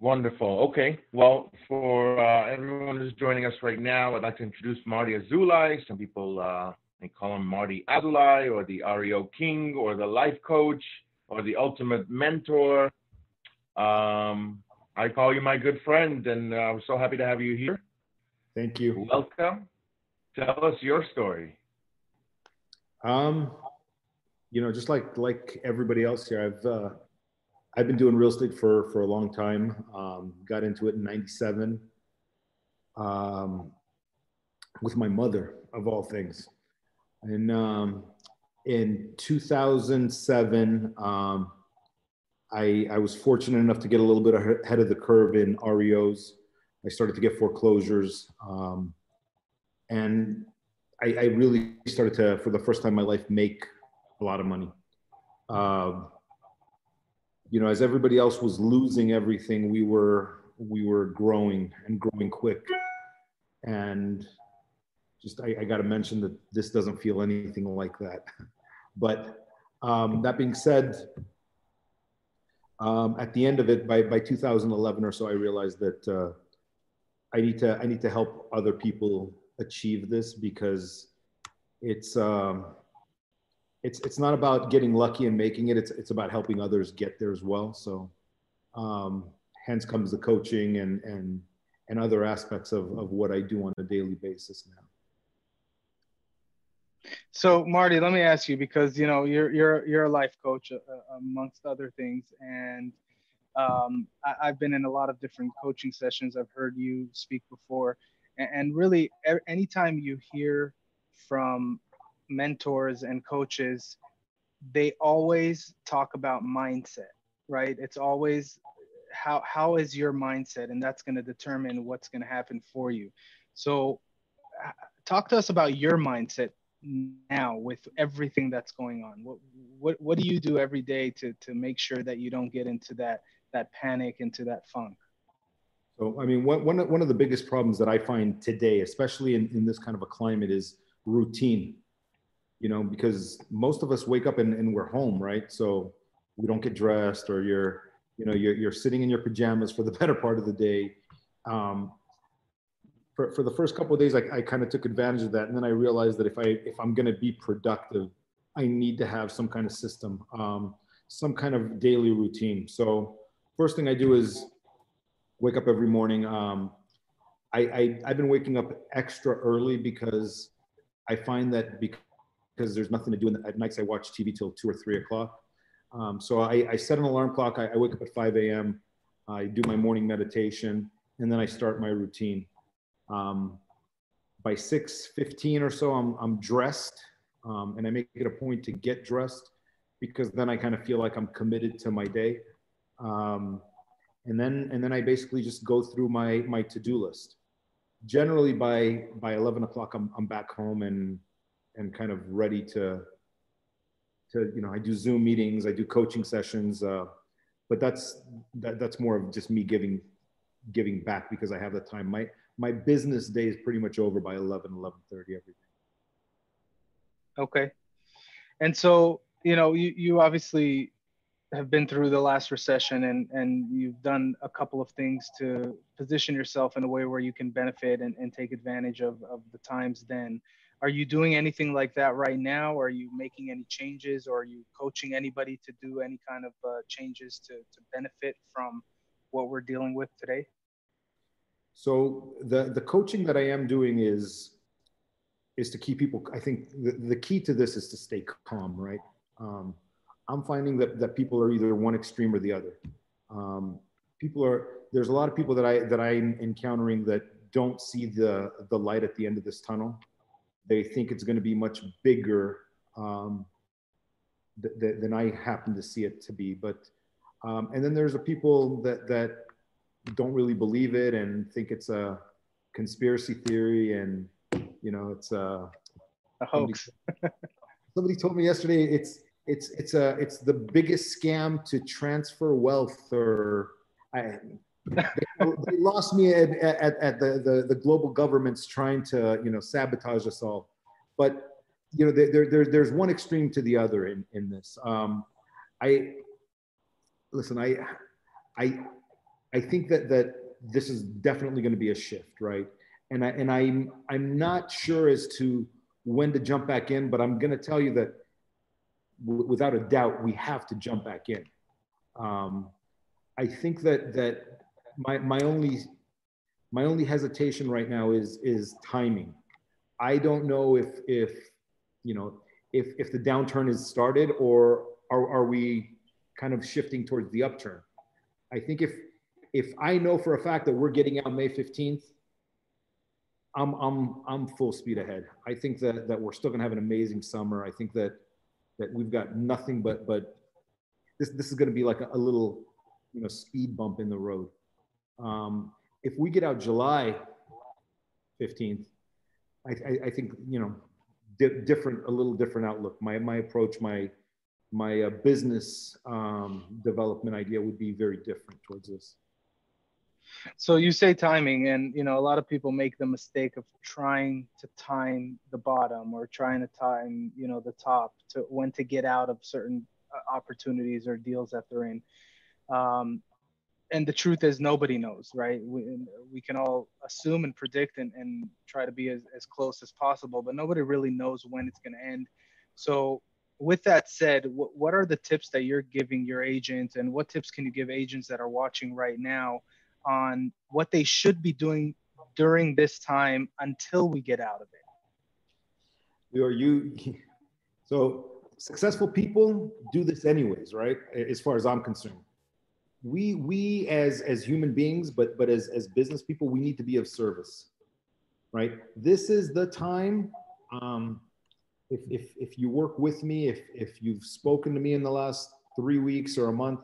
Wonderful. Okay. Well, for uh, everyone who's joining us right now, I'd like to introduce Marty Azoulay. Some people uh, may call him Marty Azoulay or the REO King or the life coach or the ultimate mentor. Um, I call you my good friend, and uh, I'm so happy to have you here. Thank you. Welcome. Tell us your story. Um, you know, just like like everybody else here, I've uh, I've been doing real estate for for a long time. Um, got into it in '97 um, with my mother, of all things, and um, in 2007, um, I I was fortunate enough to get a little bit ahead of the curve in REOs. I started to get foreclosures, um, and I, I, really started to, for the first time in my life, make a lot of money. Um, you know, as everybody else was losing everything, we were we were growing and growing quick. And just I, I got to mention that this doesn't feel anything like that. But um, that being said, um, at the end of it, by by 2011 or so, I realized that uh, I need to I need to help other people achieve this because it's um, it's it's not about getting lucky and making it. It's it's about helping others get there as well. So, um, hence comes the coaching and and and other aspects of of what I do on a daily basis now. So Marty, let me ask you because you know you're you're you're a life coach uh, amongst other things, and um, I, have been in a lot of different coaching sessions. I've heard you speak before, and, and really, anytime you hear from mentors and coaches, they always talk about mindset, right? It's always how how is your mindset, and that's going to determine what's going to happen for you. So, uh, talk to us about your mindset now with everything that's going on. What what what do you do every day to to make sure that you don't get into that that panic, into that funk? So, I mean, one, one, one of the biggest problems that I find today, especially in, in this kind of a climate, is routine you know, because most of us wake up and, and we're home, right? So we don't get dressed or you're, you know, you're, you're sitting in your pajamas for the better part of the day. Um, for, for the first couple of days, I, I kind of took advantage of that. And then I realized that if I, if I'm going to be productive, I need to have some kind of system, um, some kind of daily routine. So first thing I do is wake up every morning. Um, I, I, I've been waking up extra early because I find that because because there's nothing to do. The, at nights I watch TV till two or three o'clock. Um, so I, I, set an alarm clock. I, I, wake up at 5 a.m. I do my morning meditation, and then I start my routine. Um, by 6:15 or so, I'm, I'm dressed, um, and I make it a point to get dressed because then I kind of feel like I'm committed to my day. Um, and then and then I basically just go through my my to-do list. Generally, by by 11 o'clock, I'm, I'm back home and and kind of ready to to you know i do zoom meetings i do coaching sessions uh, but that's that, that's more of just me giving giving back because i have the time. My my business day is pretty much over by 11 11 30 every day. Okay. And so you know you, you obviously have been through the last recession and and you've done a couple of things to position yourself in a way where you can benefit and, and take advantage of, of the times then are you doing anything like that right now? Are you making any changes or are you coaching anybody to do any kind of uh, changes to, to benefit from what we're dealing with today? So the, the coaching that I am doing is, is to keep people, I think the, the key to this is to stay calm, right? Um, I'm finding that, that people are either one extreme or the other. Um, people are, there's a lot of people that I, that I'm encountering that don't see the, the light at the end of this tunnel they think it's going to be much bigger um, th- th- than I happen to see it to be. But um, and then there's the people that that don't really believe it and think it's a conspiracy theory and you know it's a, a hoax. Somebody, somebody told me yesterday it's it's it's a it's the biggest scam to transfer wealth or I, they, lost me at, at, at the, the, the, global governments trying to, you know, sabotage us all. But, you know, there, there, there's one extreme to the other in, in this. Um, I, listen, I, I, I think that that this is definitely going to be a shift, right? And I and I'm I'm not sure as to when to jump back in, but I'm going to tell you that without a doubt we have to jump back in. Um, I think that that my my only my only hesitation right now is is timing. I don't know if if you know if if the downturn is started or are, are we kind of shifting towards the upturn. I think if if I know for a fact that we're getting out May 15th, I'm I'm I'm full speed ahead. I think that that we're still gonna have an amazing summer. I think that that we've got nothing but but this this is gonna be like a, a little you know speed bump in the road. Um, if we get out July 15th, I, I, I think you know di- different a little different outlook. My my approach, my my uh, business um, development idea would be very different towards this. So you say timing, and you know a lot of people make the mistake of trying to time the bottom or trying to time you know the top to when to get out of certain uh, opportunities or deals that they're in. Um, and the truth is nobody knows, right? We, we can all assume and predict and, and try to be as, as close as possible, but nobody really knows when it's going to end. So with that said, what, what are the tips that you're giving your agents and what tips can you give agents that are watching right now on what they should be doing during this time until we get out of it? Are you so successful people do this anyways, right? As far as I'm concerned. We we as as human beings, but but as as business people, we need to be of service. Right? This is the time um if if if you work with me, if if you've spoken to me in the last 3 weeks or a month,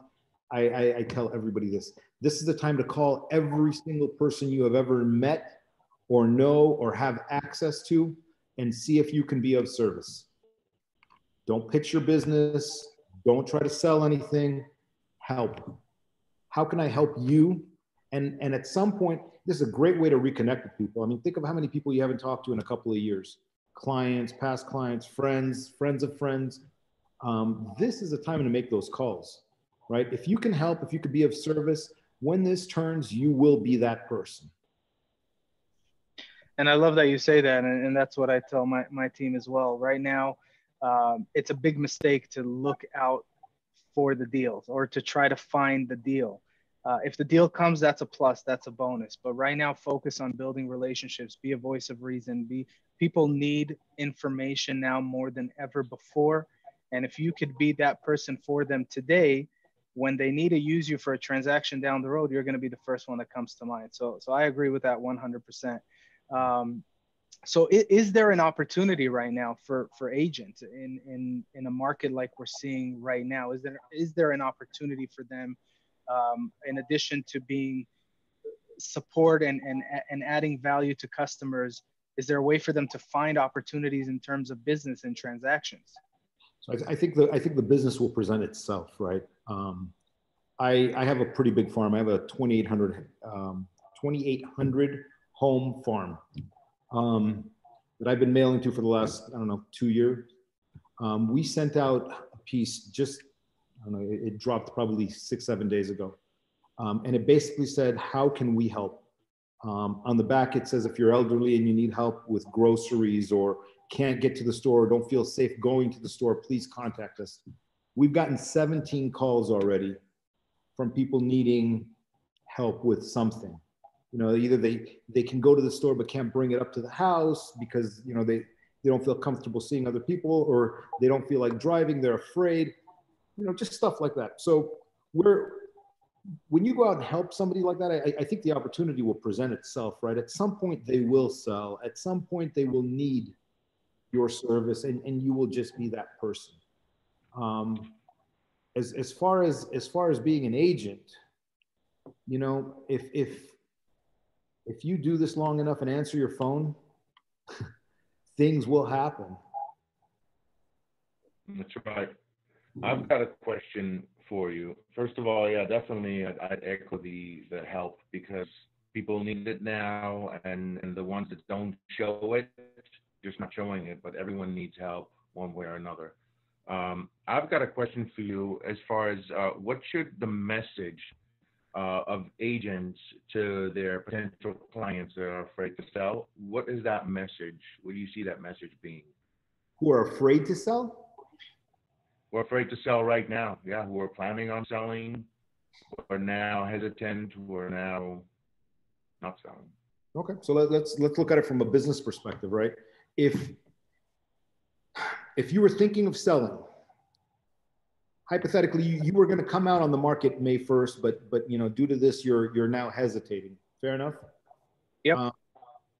I, I, I tell everybody this. This is the time to call every single person you have ever met or know or have access to and see if you can be of service. Don't pitch your business. Don't try to sell anything. Help. How can I help you? And, and at some point, this is a great way to reconnect with people. I mean, think of how many people you haven't talked to in a couple of years clients, past clients, friends, friends of friends. Um, this is a time to make those calls right? If you can help, if you could be of service, when this turns, you will be that person. And I love that you say that. And, and that's what I tell my, my team as well. Right now, um, it's a big mistake to look out for the deals or to try to find the deal. Uh, if the deal comes, that's a plus, that's a bonus. But right now, focus on building relationships, be a voice of reason. Be people need information now more than ever before. And if you could be that person for them today, when they need to use you for a transaction down the road, you're going to be the first one that comes to mind. So, so I agree with that 100%. Um, so is, is, there an opportunity right now for, for agents in, in, in a market like we're seeing right now? Is there, is there an opportunity for them um, in addition to being support and, and, and adding value to customers? Is there a way for them to find opportunities in terms of business and transactions? So I, I, think the I think the business will present itself, right? Um, I I have a pretty big farm. I have a 2,800 um, 2,800 home farm um, that I've been mailing to for the last I don't know two years. Um, we sent out a piece just Don't know it, it dropped probably six seven days ago, um, and it basically said how can we help. Um, on the back, it says if you're elderly and you need help with groceries or can't get to the store, or don't feel safe going to the store, please contact us. We've gotten 17 calls already from people needing help with something. You know, either they they can go to the store but can't bring it up to the house because you know they they don't feel comfortable seeing other people or they don't feel like driving, they're afraid. You know, just stuff like that. So we're when you go out and help somebody like that, I, I think the opportunity will present itself, right? At some point they will sell. At some point they will need your service and, and you will just be that person. Um, as, as far as as far as being an agent, you know, if if if you do this long enough and answer your phone, things will happen. That's right. I've got a question for you. First of all, yeah, definitely I'd, I'd echo the the help because people need it now, and and the ones that don't show it just not showing it, but everyone needs help one way or another. Um, I've got a question for you as far as uh, what should the message uh, of agents to their potential clients that are afraid to sell. What is that message? What do you see that message being? Who are afraid to sell? Who are afraid to sell right now? Yeah, who are planning on selling, who are now hesitant, who are now not selling. Okay, so let, let's let's look at it from a business perspective, right? If if you were thinking of selling, hypothetically, you, you were going to come out on the market May 1st, but but you know, due to this, you're you're now hesitating. Fair enough. Yep. Uh,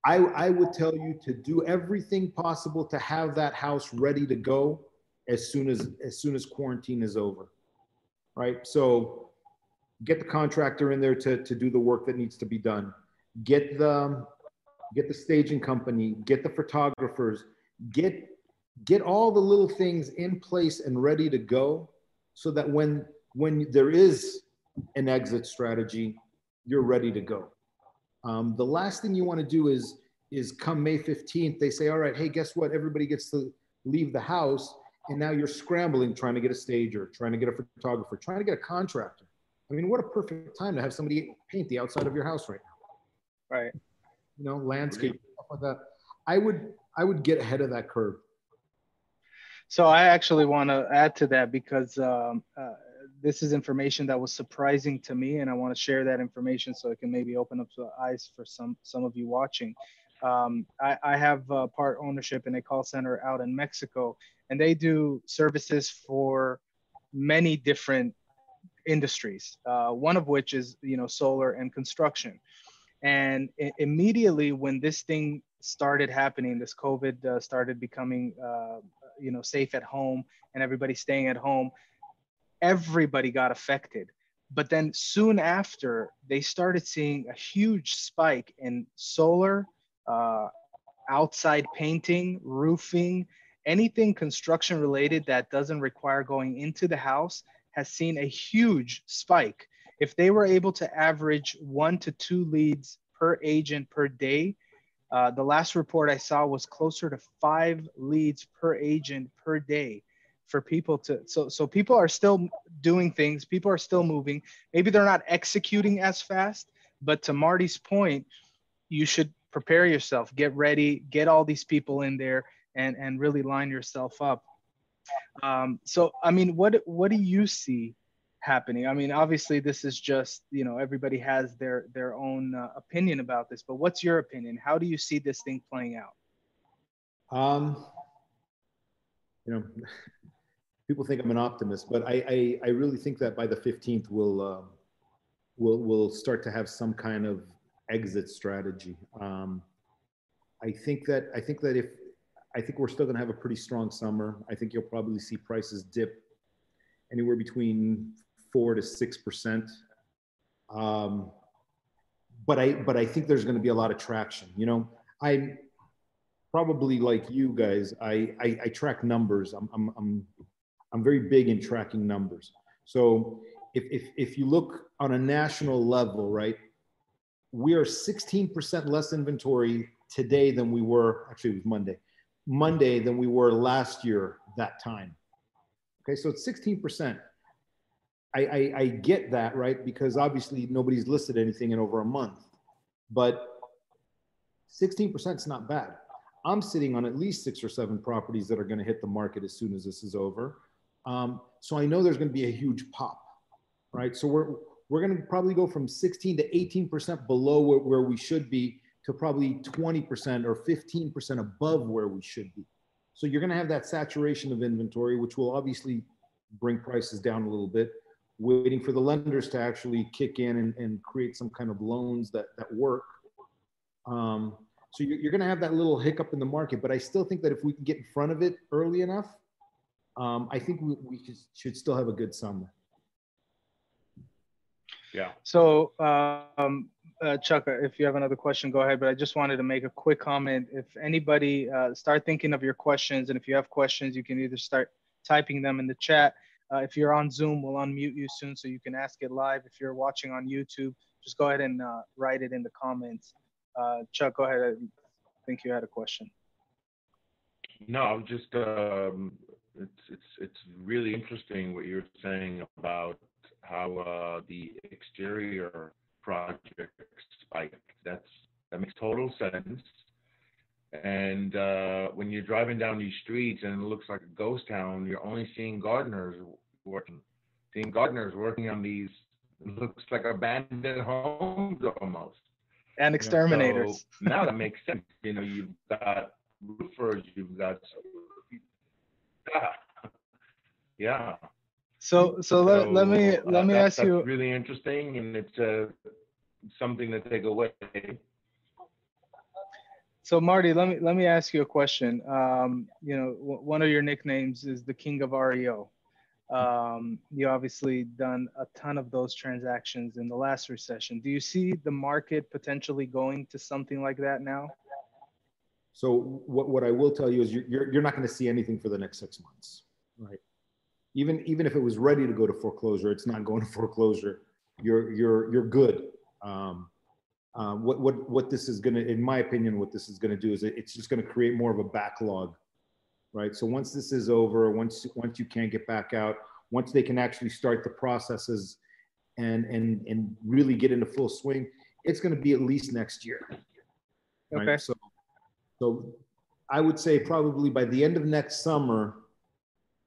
I I would tell you to do everything possible to have that house ready to go as soon as as soon as quarantine is over. Right. So get the contractor in there to to do the work that needs to be done. Get the get the staging company, get the photographers, get get all the little things in place and ready to go so that when when there is an exit strategy, you're ready to go. Um, the last thing you want to do is is come May 15th, they say, all right, hey, guess what? Everybody gets to leave the house. And now you're scrambling, trying to get a stager, trying to get a photographer, trying to get a contractor. I mean, what a perfect time to have somebody paint the outside of your house right now. Right. You know, landscape, stuff like that. I would I would get ahead of that curve. So I actually want to add to that because um, uh, this is information that was surprising to me, and I want to share that information so it can maybe open up the eyes for some some of you watching. Um, I, I, have uh, part ownership in a call center out in Mexico, and they do services for many different industries. Uh, one of which is you know solar and construction. And immediately when this thing started happening, this COVID uh, started becoming uh, you know safe at home and everybody staying at home everybody got affected but then soon after they started seeing a huge spike in solar uh, outside painting roofing anything construction related that doesn't require going into the house has seen a huge spike. If they were able to average one to two leads per agent per day uh, the last report I saw was closer to five leads per agent per day for people to so so people are still doing things people are still moving. Maybe they're not executing as fast but to marty's point you should prepare yourself get ready get all these people in there and and really line yourself up um, so i mean what what do you see happening. I mean, obviously, this is just you know everybody has their their own uh, opinion about this, but what's your opinion? How do you see this thing playing out? Um, you know, people think I'm an optimist, but I I, I really think that by the 15th we'll uh, we'll we'll start to have some kind of exit strategy. Um, I think that I think that if I think we're still going to have a pretty strong summer. I think you'll probably see prices dip anywhere between four to six percent. Um, but I but I think there's going to be a lot of traction. You know, I probably like you guys. I I, I track numbers. I'm, I'm I'm I'm very big in tracking numbers. So if if if you look on a national level, right, we are 16% less inventory today than we were. Actually, it was Monday. Monday than we were last year that time. Okay, so it's 16%. I, I, I get that, right? Because obviously nobody's listed anything in over a month, but 16% is not bad. I'm sitting on at least six or seven properties that are going to hit the market as soon as this is over. Um, so I know there's going to be a huge pop, right? So we're we're going to probably go from 16 to 18% below where, where we should be to probably 20% or 15% above where we should be. So you're going to have that saturation of inventory, which will obviously bring prices down a little bit waiting for the lenders to actually kick in and, and create some kind of loans that, that work. Um, so you're, going to have that little hiccup in the market, but I still think that if we can get in front of it early enough, um, I think we, we should still have a good summer. Yeah. So, um, uh, Chuck, if you have another question, go ahead. But I just wanted to make a quick comment. If anybody uh, start thinking of your questions, and if you have questions, you can either start typing them in the chat uh, if you're on Zoom, we'll unmute you soon so you can ask it live. If you're watching on YouTube, just go ahead and uh, write it in the comments. Uh, Chuck, go ahead. I think you had a question. No, I'm just um, it's it's it's really interesting what you're saying about how uh, the exterior project spiked. That's that makes total sense. And uh, when you're driving down these streets and it looks like a ghost town, you're only seeing gardeners working, seeing gardeners working on these looks like abandoned homes almost. And exterminators. So now that makes sense. You know, you've got roofers, you've got yeah. So so let, let me let uh, me ask you really interesting and it's uh, something to take away. So Marty, let me let me ask you a question. Um, you know, one of your nicknames is the King of REO. Um, you obviously done a ton of those transactions in the last recession. Do you see the market potentially going to something like that now? So what, what I will tell you is you're, you're, you're not going to see anything for the next six months, right? Even, even if it was ready to go to foreclosure, it's not going to foreclosure. You're, you're, you're good. Um, uh, what, what, what this is going to, in my opinion, what this is going to do is it's just going to create more of a backlog, right? So once this is over, once, once you can't get back out, once they can actually start the processes and, and, and really get into full swing, it's going to be at least next year. Right? Okay. So, so I would say probably by the end of next summer,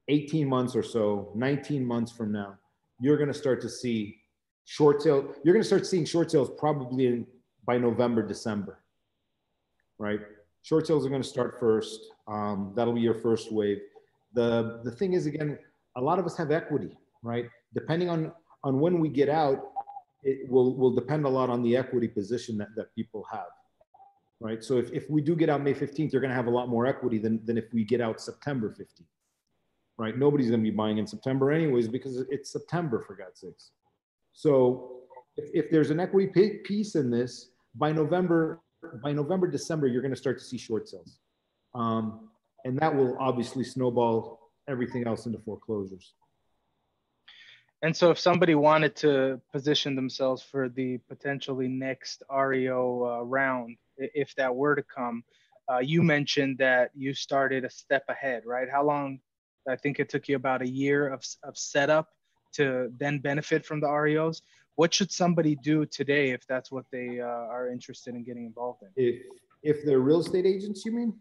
18 months or so, 19 months from now, you're going to start to see short sale. You're going to start seeing short sales probably in by November, December, right? Short sales are going to start first. Um, that'll be your first wave. The, the thing is, again, a lot of us have equity, right? Depending on, on when we get out, it will, will depend a lot on the equity position that, that people have, right? So if, if we do get out May 15th, you're going to have a lot more equity than, than if we get out September 15th, right? Nobody's going to be buying in September anyways because it's September, for God's sakes. So if, if there's an equity piece in this, by November, by November, December, you're going to start to see short sales. Um, and that will obviously snowball everything else into foreclosures. And so, if somebody wanted to position themselves for the potentially next REO uh, round, if that were to come, uh, you mentioned that you started a step ahead, right? How long? I think it took you about a year of, of setup to then benefit from the REOs what should somebody do today if that's what they uh, are interested in getting involved in? If if they're real estate agents, you mean?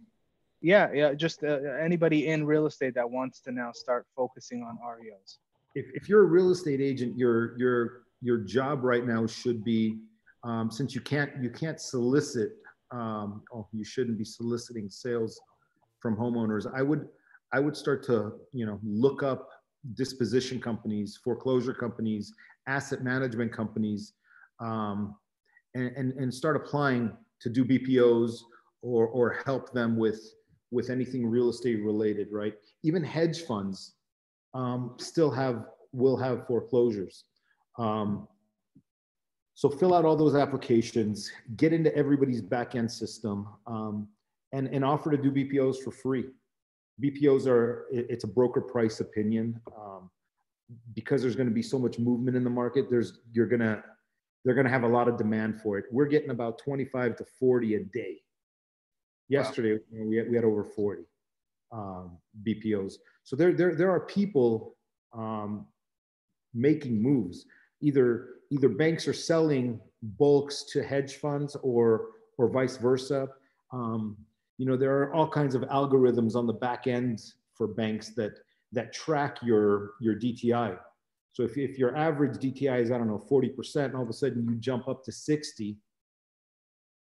Yeah, yeah, just uh, anybody in real estate that wants to now start focusing on REOs. If, if you're a real estate agent, your your your job right now should be um, since you can't you can't solicit um, oh you shouldn't be soliciting sales from homeowners. I would I would start to you know look up disposition companies, foreclosure companies, asset management companies, um, and, and, and start applying to do BPOs or, or help them with, with anything real estate related, right? Even hedge funds um, still have, will have foreclosures. Um, so fill out all those applications, get into everybody's back-end system, um, and, and offer to do BPOs for free. BPOs are, it's a broker price opinion. Um, because there's going to be so much movement in the market, there's, you're going to, they're going to have a lot of demand for it. We're getting about 25 to 40 a day. Yesterday, wow. we, had, we had over 40 um, BPOs. So there, there, there are people um, making moves. Either, either banks are selling bulks to hedge funds or, or vice versa. Um, you know, there are all kinds of algorithms on the back end for banks that that track your your DTI. So if, if your average DTI is I don't know 40%, and all of a sudden you jump up to 60,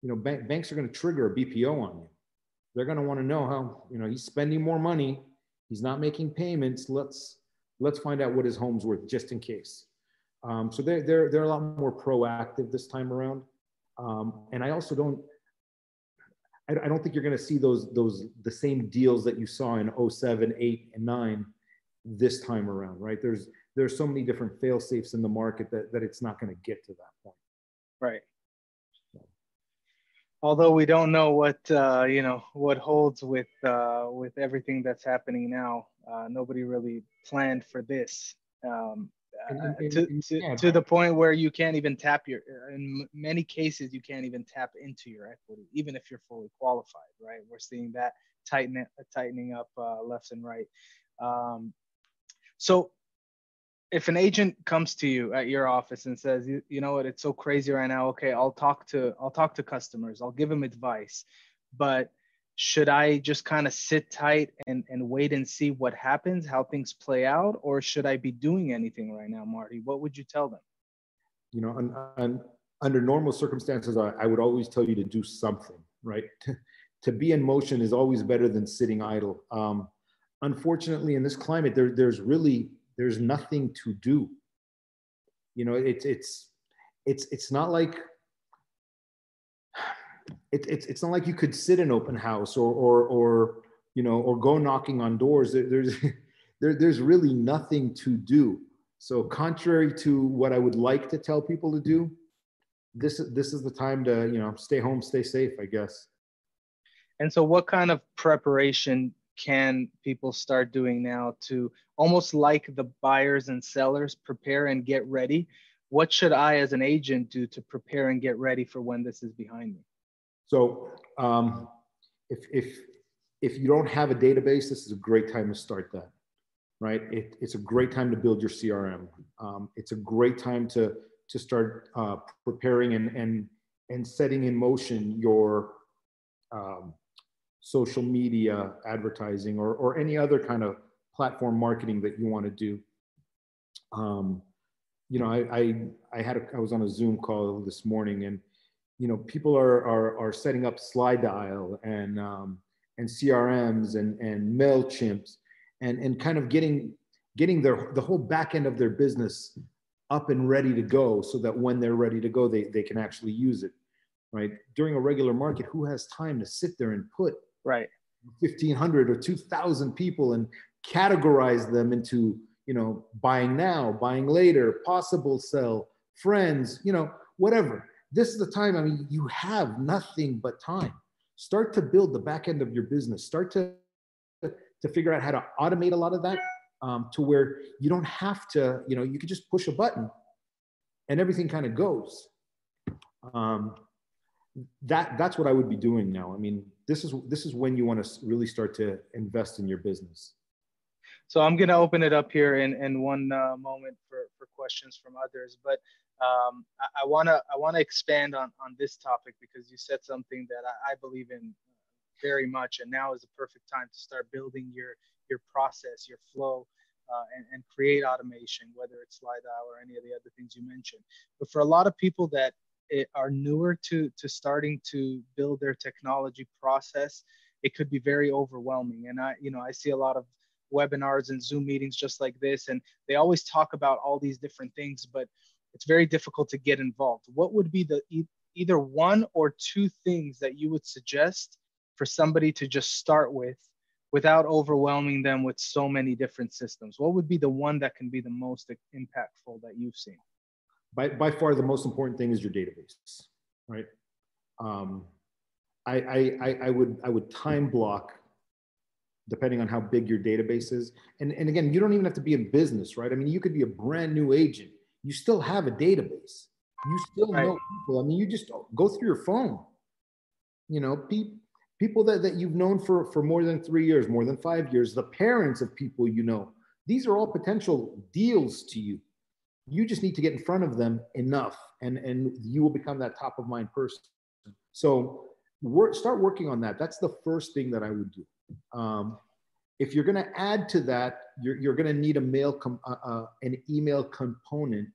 you know, bank, banks are going to trigger a BPO on you. They're going to want to know how you know he's spending more money, he's not making payments. Let's let's find out what his home's worth just in case. Um, so they're they're they're a lot more proactive this time around. Um, and I also don't I, don't think you're going to see those those the same deals that you saw in 07, 8, and 9 this time around, right? There's there's so many different fail safes in the market that, that it's not going to get to that point. Right. Although we don't know what uh, you know what holds with uh, with everything that's happening now, uh, nobody really planned for this. Um, uh, to, to, yeah, to the point where you can't even tap your in many cases you can't even tap into your equity even if you're fully qualified right? We're seeing that tighten tightening up uh, left and right. Um, so if an agent comes to you at your office and says you, you know what? It's so crazy right now. Okay i'll talk to i'll talk to customers. I'll give them advice. But should i just kind of sit tight and, and wait and see what happens how things play out or should i be doing anything right now marty? What would you tell them? You know and, under normal circumstances I, I would always tell you to do something right? To, to be in motion is always better than sitting idle. Um, unfortunately in this climate there, there's really there's nothing to do. You know it's it's it's it's not like it, it's it's not like you could sit in open house or or or you know or go knocking on doors there's there, there's really nothing to do so contrary to what i would like to tell people to do this this is the time to you know stay home stay safe i guess and so what kind of preparation can people start doing now to almost like the buyers and sellers prepare and get ready? What should I, as an agent, do to prepare and get ready for when this is behind me? So, um, if if if you don't have a database, this is a great time to start that. Right? It, it's a great time to build your CRM. Um, it's a great time to to start uh, preparing and and and setting in motion your um, social media advertising or, or any other kind of platform marketing that you want to do. Um, you know, I, I, I had a, I was on a Zoom call this morning and, you know, people are, are, are setting up Slydial and, um, and CRMs and, and MailChimps and, and kind of getting, getting their, the whole back end of their business up and ready to go so that when they're ready to go, they, they can actually use it, right? During a regular market, who has time to sit there and put right 1500 or 2000 people and categorize them into you know buying now buying later possible sell friends you know whatever this is the time i mean you have nothing but time start to build the back end of your business start to to figure out how to automate a lot of that um, to where you don't have to you know you can just push a button and everything kind of goes um, that that's what I would be doing now. I mean, this is this is when you want to really start to invest in your business. So I'm going to open it up here in, in one uh, moment for, for questions from others, but um, I want to I want to expand on on this topic because you said something that I, I believe in very much, and now is the perfect time to start building your your process, your flow, uh, and, and, create automation, whether it's LiDAR or any of the other things you mentioned. But for a lot of people that are newer to to starting to build their technology process it could be very overwhelming and i you know i see a lot of webinars and zoom meetings just like this and they always talk about all these different things but it's very difficult to get involved what would be the either one or two things that you would suggest for somebody to just start with without overwhelming them with so many different systems what would be the one that can be the most impactful that you've seen by, by far the most important thing is your database, right? Um, I, I, I would I would time block depending on how big your database is. And, and again, you don't even have to be in business, right? I mean, you could be a brand new agent. You still have a database. You still right. know people. I mean, you just go through your phone. You know, pe- people that, that you've known for, for more than three years, more than five years, the parents of people you know. These are all potential deals to you you just need to get in front of them enough and and you will become that top of mind person so work, start working on that that's the first thing that i would do um, if you're going to add to that you're, you're going to need a mail com- uh, uh, an email component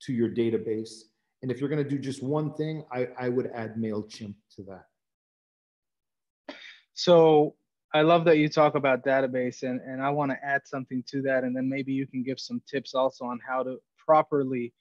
to your database and if you're going to do just one thing I, I would add mailchimp to that so I love that you talk about database and, and I want to add something to that. And then maybe you can give some tips also on how to properly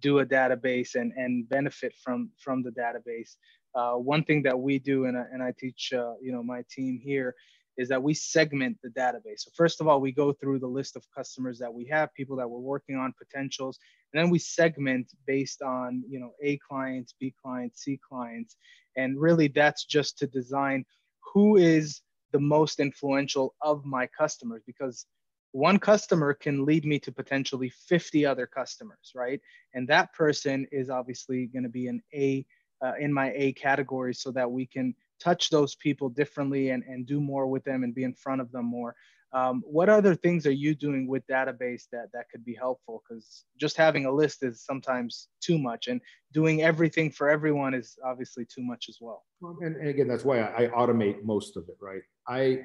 do a database and, and benefit from, from the database. Uh, one thing that we do and, and I teach, uh, you know, my team here is that we segment the database. So first of all, we go through the list of customers that we have, people that we're working on, potentials, and then we segment based on, you know, A clients, B clients, C clients. And really that's just to design who is the most influential of my customers because one customer can lead me to potentially 50 other customers right and that person is obviously going to be an a uh, in my a category so that we can touch those people differently and, and do more with them and be in front of them more Um, what other things are you doing with database that that could be helpful? Because just having a list is sometimes too much, and doing everything for everyone is obviously too much as well. And, and again, that's why I, I, automate most of it, right? I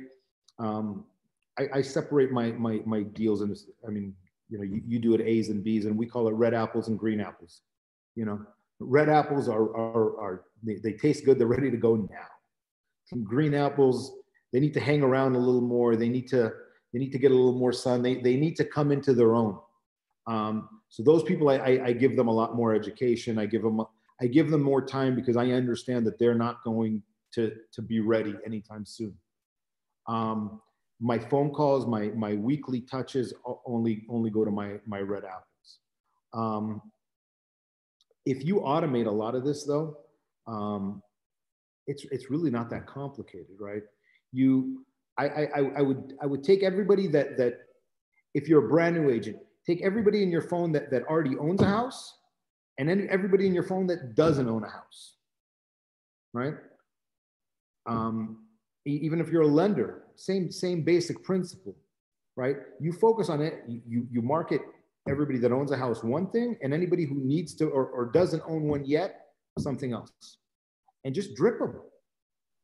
um, I, I, separate my my my deals, and I mean, you know, you, you do it A's and B's, and we call it red apples and green apples. You know, red apples are are, are they, they taste good, they're ready to go now. Some green apples they need to hang around a little more. They need to they need to get a little more sun. They they need to come into their own. Um, so those people, I, I, I give them a lot more education. I give them I give them more time because I understand that they're not going to to be ready anytime soon. Um, my phone calls, my my weekly touches only only go to my my red apples. Um, if you automate a lot of this though, um, it's it's really not that complicated, right? you I, I, I would I would take everybody that that if you're a brand new agent, take everybody in your phone that, that already owns a house and then everybody in your phone that doesn't own a house. Right? Um, even if you're a lender, same same basic principle, right? You focus on it, you you market everybody that owns a house one thing, and anybody who needs to or, or doesn't own one yet, something else. And just drip them.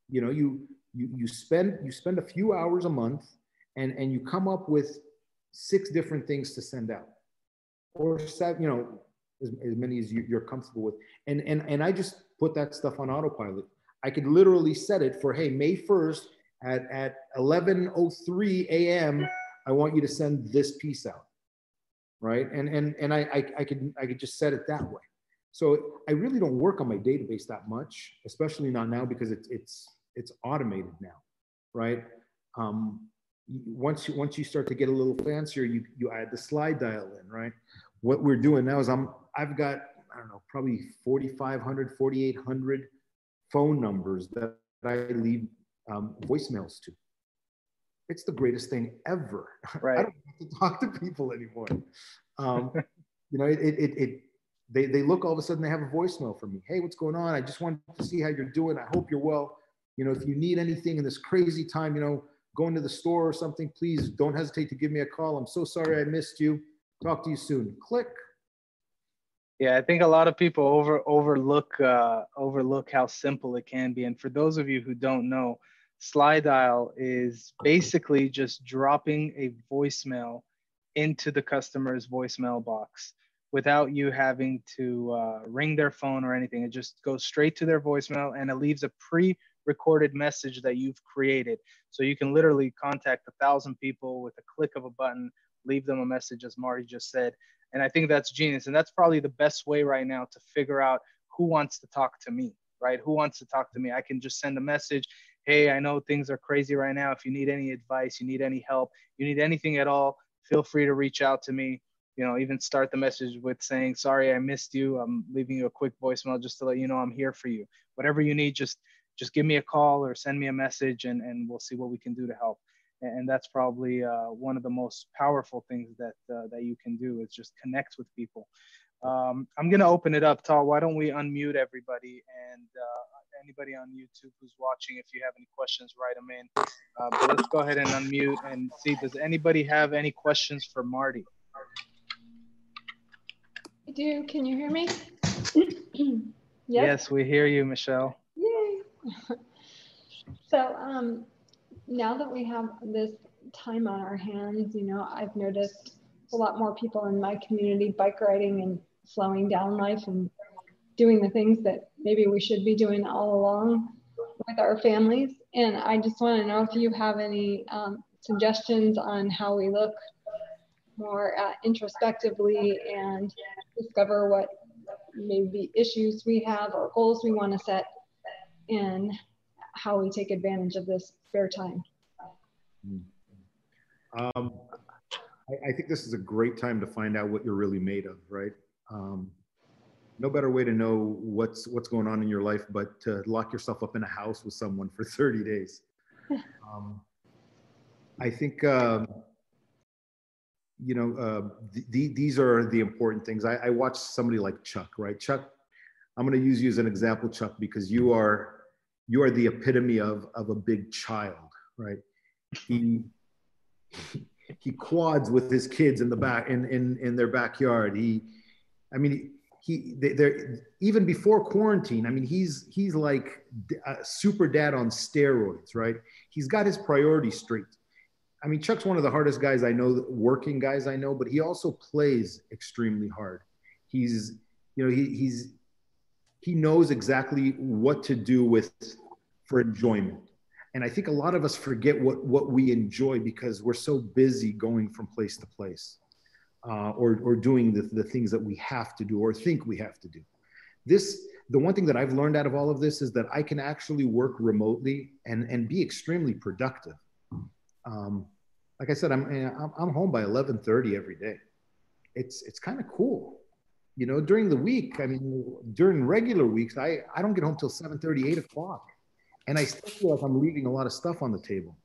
You know, you you, you spend you spend a few hours a month and and you come up with six different things to send out or seven you know as, as many as you, you're comfortable with. And and and i just put that stuff on autopilot. I could literally set it for hey may 1st at at 1103 a.m i want you to send this piece out. Right? And and and i i, I could i could just set it that way so i really don't work on my database that much especially not now because it's it's it's automated now, right? Um, once you once you start to get a little fancier, you you add the Slydial in, right? What we're doing now is I'm I've got I don't know probably 4,500, 4,800 phone numbers that I leave um, voicemails to. It's the greatest thing ever. Right. I don't have to talk to people anymore. Um, you know, it, it, it, they, they look all of a sudden they have a voicemail from me. Hey, what's going on? I just wanted to see how you're doing. I hope you're well. You know, if you need anything in this crazy time, you know, going to the store or something, please don't hesitate to give me a call. I'm so sorry I missed you. Talk to you soon. Click. Yeah, I think a lot of people over overlook uh, overlook how simple it can be. And for those of you who don't know, Slydial is basically just dropping a voicemail into the customer's voicemail box without you having to uh, ring their phone or anything. It just goes straight to their voicemail and it leaves a pre recorded message that you've created. So you can literally contact a thousand people with a click of a button, leave them a message, as Marty just said. And I think that's genius. And that's probably the best way right now to figure out who wants to talk to me, right? Who wants to talk to me? I can just send a message. Hey, I know things are crazy right now. If you need any advice, you need any help, you need anything at all, feel free to reach out to me. You know, even start the message with saying, Sorry, I missed you. I'm leaving you a quick voicemail just to let you know I'm here for you. Whatever you need, just just give me a call or send me a message and, and we'll see what we can do to help. And that's probably uh, one of the most powerful things that, uh, that you can do is just connect with people. Um, I'm going to open it up. Tal, why don't we unmute everybody and uh, anybody on YouTube who's watching, if you have any questions, write them in. Uh, but let's go ahead and unmute and see, does anybody have any questions for Marty? Do. Can you hear me? yep. Yes, we hear you, Michelle. Yay. so um, now that we have this time on our hands, you know, I've noticed a lot more people in my community bike riding and slowing down life and doing the things that maybe we should be doing all along with our families. And I just want to know if you have any um, suggestions on how we look more uh, introspectively and discover what maybe issues we have or goals we want to set in how we take advantage of this spare time. Hmm. Um, I, I, think this is a great time to find out what you're really made of, right? Um, no better way to know what's what's going on in your life but to lock yourself up in a house with someone for 30 days. Um, I think um, you know uh, th- these are the important things. I, I watch somebody like Chuck, right? Chuck I'm going to use you as an example, Chuck, because you are you are the epitome of of a big child, right? He he quads with his kids in the back in in, in their backyard. He, I mean, he they're even before quarantine. I mean, he's he's like a super dad on steroids, right? He's got his priorities straight. I mean, Chuck's one of the hardest guys I know, working guys I know, but he also plays extremely hard. He's, you know, he, he's, he knows exactly what to do with for enjoyment. And I think a lot of us forget what, what we enjoy because we're so busy going from place to place uh, or, or doing the, the things that we have to do or think we have to do. This, the one thing that I've learned out of all of this is that I can actually work remotely and, and be extremely productive. Um, like I said, I'm, I'm, I'm home by 1130 every day. It's, it's kind of cool. You know, during the week, I mean, during regular weeks, I, I don't get home till 7:30, 8 o'clock. And I still feel like I'm leaving a lot of stuff on the table.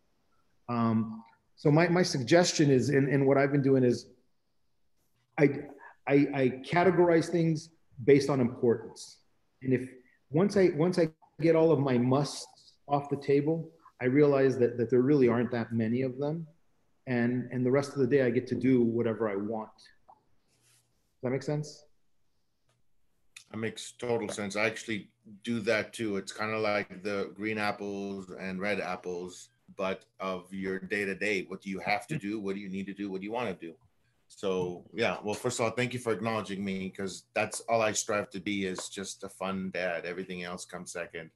Um, so my, my suggestion is, and, and what I've been doing is I, I, I categorize things based on importance. And if once I, once I get all of my musts off the table, I realize that, that there really aren't that many of them. And, and the rest of the day, I get to do whatever I want. Does that make sense? That makes total sense. I actually do that too. It's kind of like the green apples and red apples, but of your day to day. What do you have to do? What do you need to do? What do you want to do? So yeah, well, first of all, thank you for acknowledging me because that's all I strive to be is just a fun dad. Everything else comes second.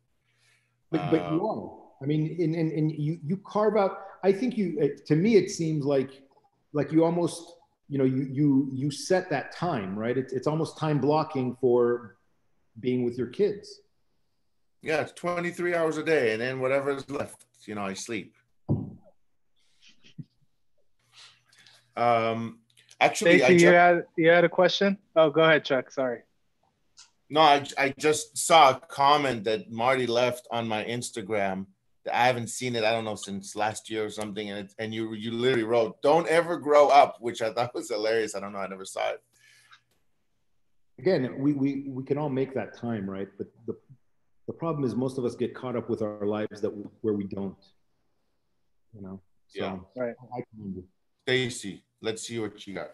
But, but you uh, are. I mean, and, and, and you you carve out. I think you. To me, it seems like like you almost you know you you you set that time right it's, it's almost time blocking for being with your kids yeah it's 23 hours a day and then whatever is left you know i sleep um actually Stacey, you had you had a question oh go ahead chuck sorry no I, I just saw a comment that marty left on my instagram I haven't seen it. I don't know since last year or something. And it, and you you literally wrote, "Don't ever grow up," which I thought was hilarious. I don't know. I never saw it. Again, we we we can all make that time, right? But the the problem is most of us get caught up with our lives that where we don't. You know. So yeah. Right. I Stacey, let's see what you got.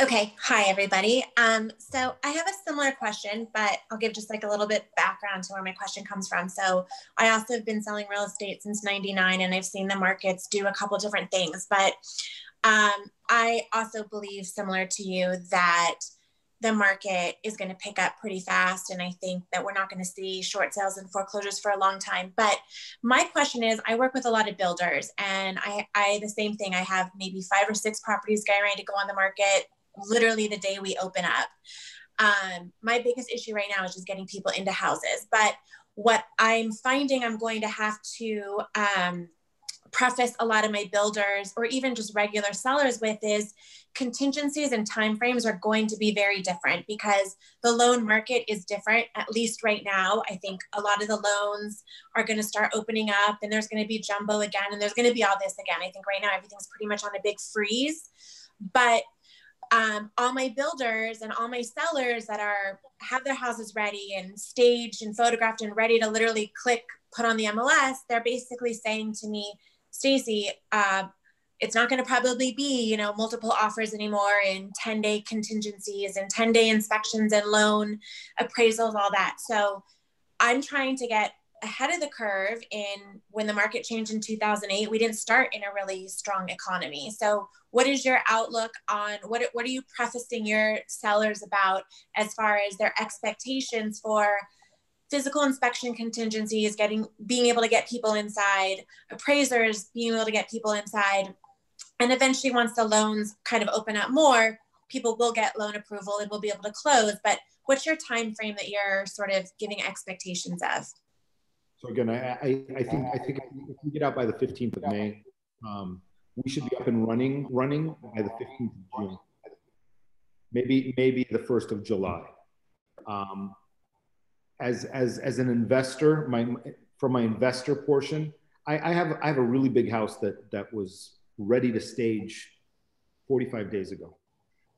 Okay, hi everybody. Um, so I have a similar question, but I'll give just like a little bit background to where my question comes from. So I also have been selling real estate since 99 and I've seen the markets do a couple different things, but um, I also believe similar to you that the market is going to pick up pretty fast. And I think that we're not going to see short sales and foreclosures for a long time. But my question is I work with a lot of builders and I, I the same thing. I have maybe five or six properties getting ready to go on the market literally the day we open up. Um, my biggest issue right now is just getting people into houses. But what I'm finding I'm going to have to um, preface a lot of my builders or even just regular sellers with is contingencies and timeframes are going to be very different because the loan market is different. At least right now i think a lot of the loans are going to start opening up and there's going to be jumbo again and there's going to be all this again. I think right now everything's pretty much on a big freeze but um, all my builders and all my sellers that are have their houses ready and staged and photographed and ready to literally click put on the MLS, they're basically saying to me, Stacey, uh, it's not going to probably be you know multiple offers anymore in 10 day contingencies and 10 day inspections and loan appraisals all that. So i'm trying to get ahead of the curve in when the market changed in 2008 we didn't start in a really strong economy. So what is your outlook on what, what are you prefacing your sellers about as far as their expectations for physical inspection contingencies getting being able to get people inside appraisers being able to get people inside and eventually once the loans kind of open up more people will get loan approval and will be able to close but what's your time frame that you're sort of giving expectations of so again, I, I, I think I think if we get out by the 15th of May, um, we should be up and running running by the 15th of June. Maybe maybe the 1st of July. Um, as as as an investor, my for my investor portion, I, I have I have a really big house that that was ready to stage 45 days ago,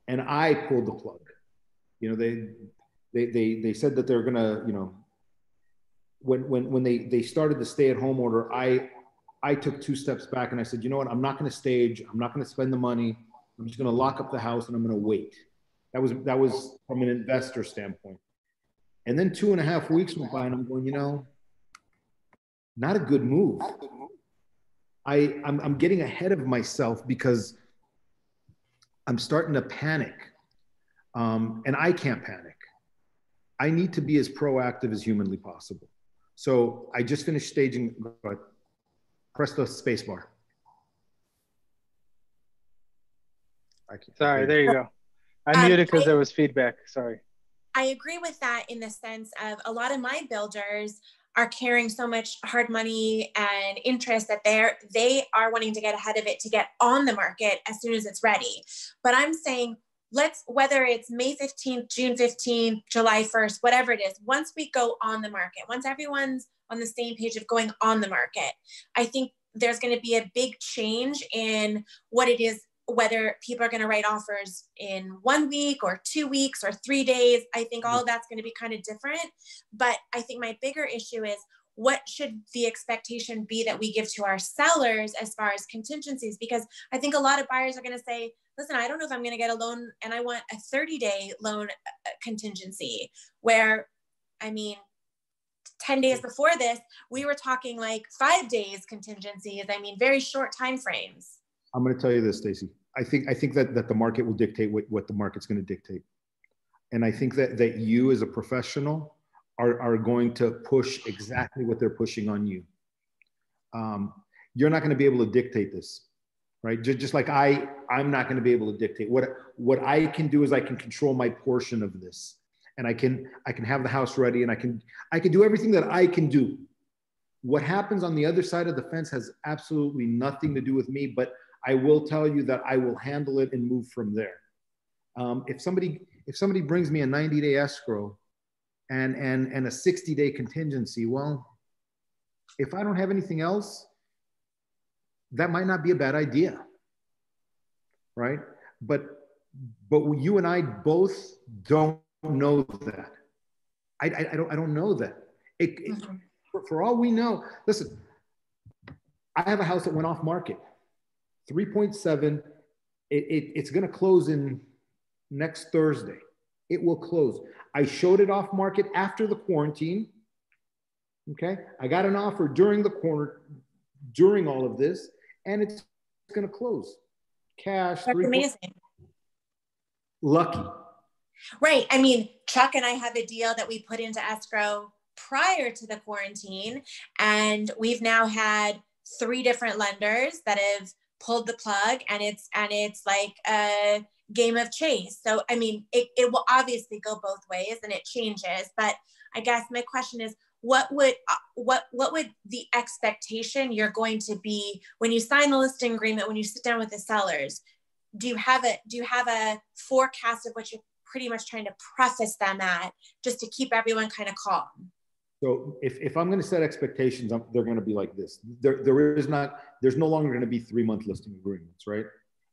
and I pulled the plug. You know they they they they said that they're gonna you know when when when they they started the stay at home order, I I took two steps back and I said, you know what? I'm not going to stage. I'm not going to spend the money. I'm just going to lock up the house and I'm going to wait. That was that was from an investor standpoint. And then two and a half weeks went by, and I'm going, you know, not a good move. I I'm, I'm getting ahead of myself because I'm starting to panic, um, and I can't panic. I need to be as proactive as humanly possible. So I just finished staging. Press the space bar. Sorry, there you go. I muted because there was feedback. Sorry. I agree with that in the sense of a lot of my builders are carrying so much hard money and interest that they're they are wanting to get ahead of it to get on the market as soon as it's ready. But I'm saying let's whether it's May 15th, June 15th, July 1st, whatever it is, once we go on the market, once everyone's on the same page of going on the market, I think there's going to be a big change in what it is whether people are going to write offers in one week or two weeks or three days i think all of that's going to be kind of different. But i think my bigger issue is what should the expectation be that we give to our sellers as far as contingencies? Because i think a lot of buyers are going to say listen i don't know if i'm going to get a loan and i want a 30 day loan uh, contingency. Where i mean 10 days before this we were talking like five days contingencies i mean very short time frames I'm going to tell you this, Stacy. I think I think that that the market will dictate what, what the market's going to dictate, and I think that that you as a professional are are going to push exactly what they're pushing on you. Um, you're not going to be able to dictate this, right? Just, just like I I'm not going to be able to dictate what what I can do is I can control my portion of this, and I can I can have the house ready, and I can I can do everything that I can do. What happens on the other side of the fence has absolutely nothing to do with me, but I will tell you that I will handle it and move from there. Um, if somebody if somebody brings me a 90 day escrow and and and a 60 day contingency, well, if I don't have anything else, that might not be a bad idea, right? But but you and I both don't know that. I, I, I don't I don't know that. It, it, mm-hmm. for, for all we know, listen, I have a house that went off market 3.7. It, it, it's going to close in next Thursday. It will close. I showed it off market after the quarantine. Okay. I got an offer during the corner, during all of this, and it's going to close. Cash. That's amazing. Lucky. Right. I mean, Chuck and I have a deal that we put into escrow prior to the quarantine, and we've now had three different lenders that have pulled the plug and it's and it's like a game of chase. So i mean it, it will obviously go both ways and it changes but i guess my question is what would uh, what what would the expectation you're going to be when you sign the listing agreement when you sit down with the sellers? Do you have a do you have a forecast of what you're pretty much trying to preface them at just to keep everyone kind of calm? So if, if I'm going to set expectations, I'm, they're going to be like this. There, there is not, there's no longer going to be three month listing agreements, right?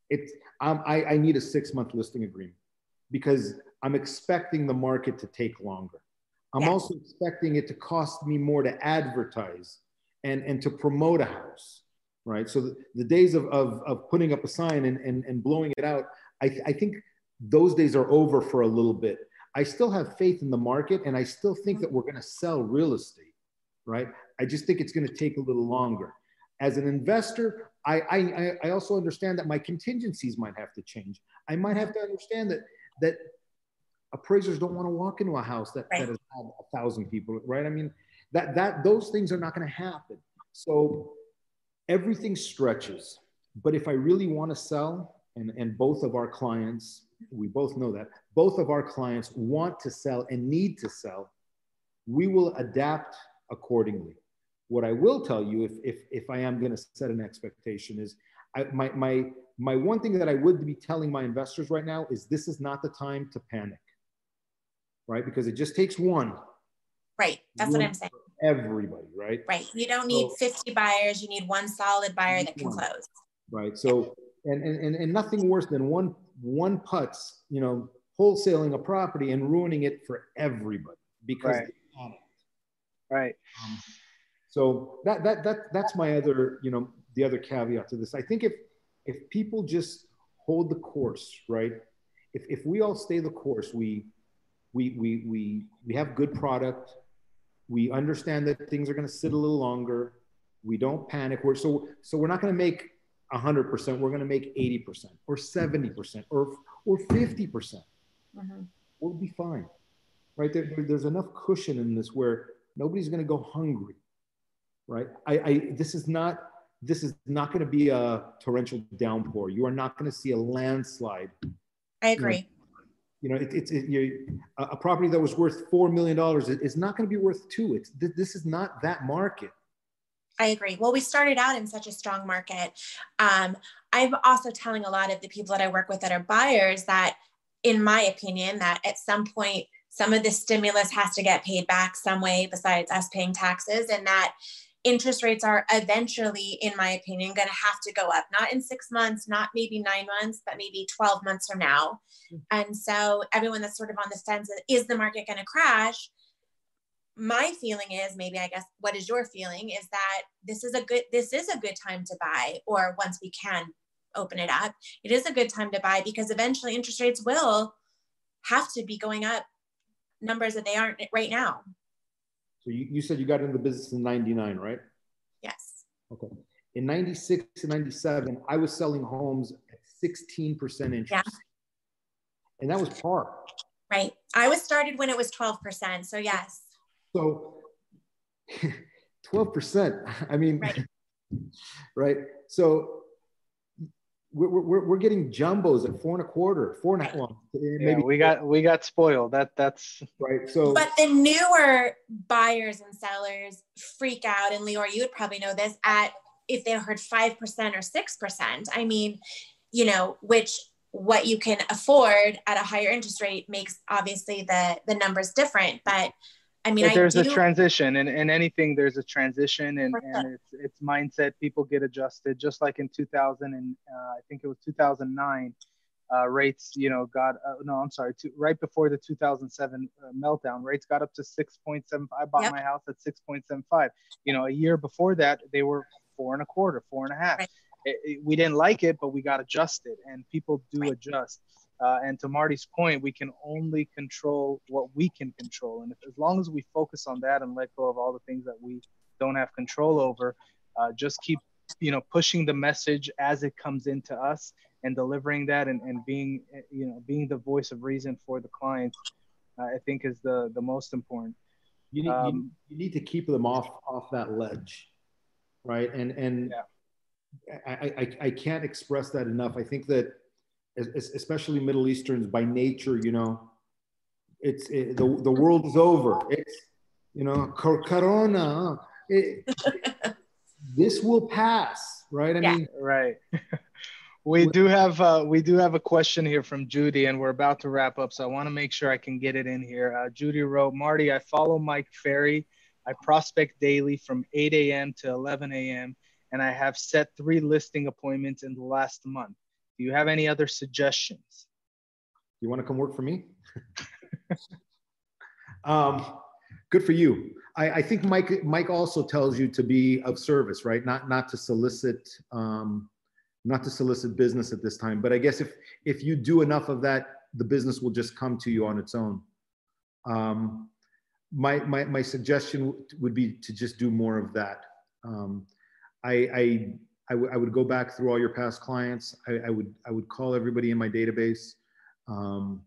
It's, um, I, I need a six month listing agreement because I'm expecting the market to take longer. I'm yeah. also expecting it to cost me more to advertise and, and to promote a house, right? So the, the days of, of, of putting up a sign and, and, and blowing it out, I, th- I think those days are over for a little bit I still have faith in the market and I still think that we're going to sell real estate, right? I just think it's going to take a little longer. As an investor, I, I, I also understand that my contingencies might have to change. I might have to understand that that appraisers don't want to walk into a house that, right. that has had a thousand people, right? I mean, that that those things are not going to happen. So everything stretches. But if I really want to sell, and, and both of our clients we both know that both of our clients want to sell and need to sell, we will adapt accordingly. What I will tell you, if, if, if I am going to set an expectation, is I, my, my, my one thing that I would be telling my investors right now is this is not the time to panic, right? Because it just takes one. Right. That's one what I'm saying. Everybody, right? Right. You don't need so, 50 buyers. You need one solid buyer that can close. Right. So, and, and, and nothing worse than one one putts, you know, wholesaling a property and ruining it for everybody because right. right. Um, So that that that that's my other, you know, the other caveat to this. I think if if people just hold the course, right? If if we all stay the course, we we we we we have good product. We understand that things are going to sit a little longer. We don't panic. We're so so we're not going to make 100%. We're going to make 80% or 70% or or 50%. percent mm hmm We'll be fine, right? There, there, there's enough cushion in this where nobody's going to go hungry, right? I, I this is not this is not going to be a torrential downpour. You are not going to see a landslide. I agree. You know, you know it, it's it, you, a property that was worth four million dollars is not going to be worth two. It's this is not that market. I agree. Well, we started out in such a strong market. Um, I'm also telling a lot of the people that I work with that are buyers that, in my opinion, that at some point some of the stimulus has to get paid back some way besides us paying taxes, and that interest rates are eventually, in my opinion, going to have to go up, not in six months, not maybe nine months, but maybe 12 months from now. Mm-hmm. And so, everyone that's sort of on the fence is the market going to crash? my feeling is maybe i guess what is your feeling is that this is a good this is a good time to buy or once we can open it up it is a good time to buy because eventually interest rates will have to be going up numbers that they aren't right now so you, you said you got into the business in 99 right? Yes. Okay. In 96 and 97 i was selling homes at 16% interest. Yeah. and that was par. Right. I was started when it was 12% so yes. So 12%, I mean, right. right? So we're, we're, we're getting jumbos at four and a quarter, four and a half. Well, maybe yeah, we got we got spoiled. That that's right. So, but the newer buyers and sellers freak out, and Lior, you would probably know this at if they heard five percent or six percent. I mean, you know, which what you can afford at a higher interest rate makes obviously the the numbers different, but I mean, there's a transition, and, and anything there's a transition, and, and it's, it's mindset. People get adjusted, just like in 2000 and uh, I think it was 2009. Uh, rates, you know, got uh, no, I'm sorry, to, right before the 2007 uh, meltdown, rates got up to 6.75. I bought yep. my house at 6.75. You know, a year before that, they were four and a quarter, four and a half. Right. It, it, we didn't like it, but we got adjusted, and people do right. adjust. Uh, and to Marty's point, we can only control what we can control. And if, as long as we focus on that and let go of all the things that we don't have control over, uh, just keep, you know, pushing the message as it comes into us and delivering that and, and being, you know, being the voice of reason for the clients, uh, I think is the, the most important. You need, um, you, you, need to keep them off, off that ledge. Right. And, and yeah. I, I, I can't express that enough. I think that, especially Middle Easterns by nature, you know, it's it, the, the world is over. It's, you know, corona. It, this will pass, right? I yeah. mean, right. we do have uh, we do have a question here from Judy, and we're about to wrap up, so I want to make sure I can get it in here. Uh, Judy wrote, "Marty, I follow Mike Ferry. I prospect daily from 8 a.m. to 11 a.m., and I have set three listing appointments in the last month. Do you have any other suggestions? You want to come work for me? um, good for you. I, I, think Mike Mike also tells you to be of service, right? Not not to solicit um, not to solicit business at this time. But I guess if if you do enough of that, the business will just come to you on its own. Um, my, my my suggestion would be to just do more of that. Um, I, I I, would go back through all your past clients. I, I would I would call everybody in my database, um,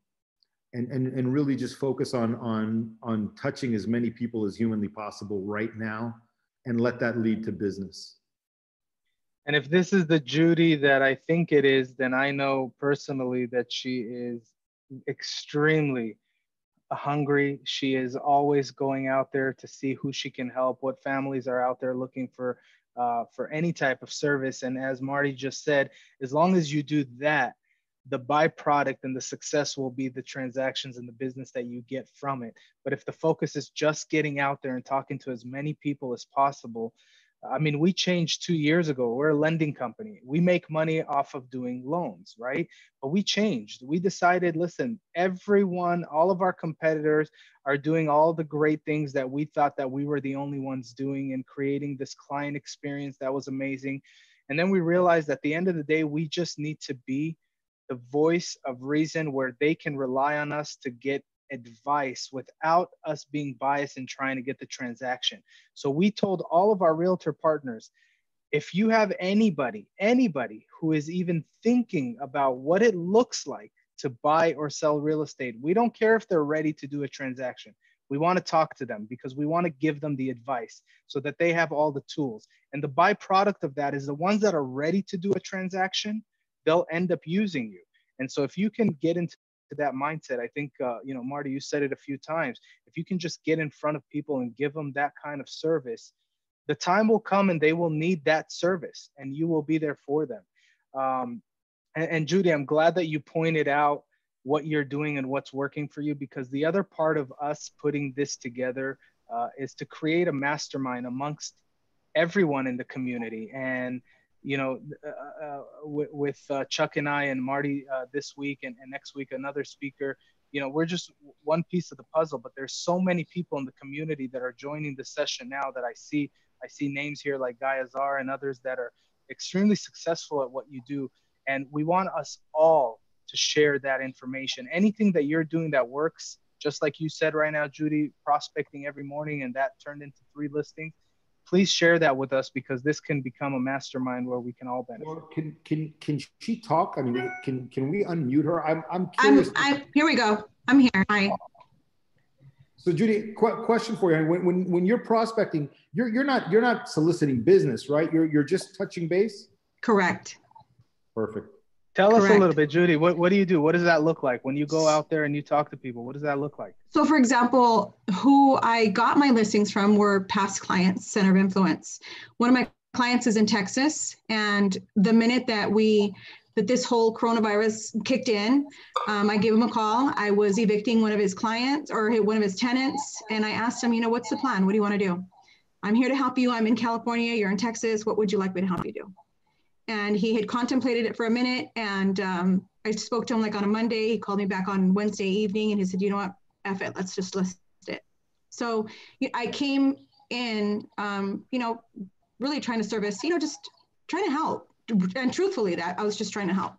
and, and and really just focus on on on touching as many people as humanly possible right now, and let that lead to business. And if this is the Judy that I think it is, then I know personally that she is extremely hungry. She is always going out there to see who she can help, what families are out there looking for uh, for any type of service. And as Marty just said, as long as you do that, the byproduct and the success will be the transactions and the business that you get from it. But if the focus is just getting out there and talking to as many people as possible, I mean, we changed two years ago. We're a lending company. We make money off of doing loans, right? But we changed. We decided, listen, everyone, all of our competitors are doing all the great things that we thought that we were the only ones doing and creating this client experience that was amazing. And then we realized at the end of the day, we just need to be the voice of reason where they can rely on us to get advice without us being biased and trying to get the transaction. So we told all of our realtor partners if you have anybody, anybody who is even thinking about what it looks like to buy or sell real estate, we don't care if they're ready to do a transaction. We want to talk to them because we want to give them the advice so that they have all the tools. And the byproduct of that is the ones that are ready to do a transaction, they'll end up using you. And so if you can get into that mindset, I think, uh, you know, Marty, you said it a few times. If you can just get in front of people and give them that kind of service, the time will come and they will need that service and you will be there for them. Um, and, and Judy, I'm glad that you pointed out what you're doing and what's working for you because the other part of us putting this together uh, is to create a mastermind amongst everyone in the community and you know uh, uh, with, with uh, chuck and i and marty uh, this week and, and next week another speaker you know we're just one piece of the puzzle but there's so many people in the community that are joining the session now that i see i see names here like guy azar and others that are extremely successful at what you do and we want us all to share that information. Anything that you're doing that works, just like you said right now, Judy, prospecting every morning and that turned into three listings. Please share that with us because this can become a mastermind where we can all benefit. Well, can can can she talk? I mean, can can we unmute her? I'm I'm curious. I'm, I'm here. We go. I'm here. Hi. So Judy, qu- question for you: when, when when you're prospecting, you're you're not you're not soliciting business, right? You're you're just touching base. Correct. Perfect. Tell Correct. us a little bit, Judy. What, what do you do? What does that look like when you go out there and you talk to people? What does that look like? So, for example, who I got my listings from were past clients, Center of Influence. One of my clients is in Texas, and the minute that we that this whole coronavirus kicked in, um, I gave him a call. I was evicting one of his clients or one of his tenants, and I asked him, you know, what's the plan? What do you want to do? I'm here to help you. I'm in California. You're in Texas. What would you like me to help you do? And he had contemplated it for a minute and um, i spoke to him like on a monday. He called me back on wednesday evening and he said you know what? F it. Let's just list it. So i came in um, you know really trying to service you know just trying to help. And truthfully that i was just trying to help.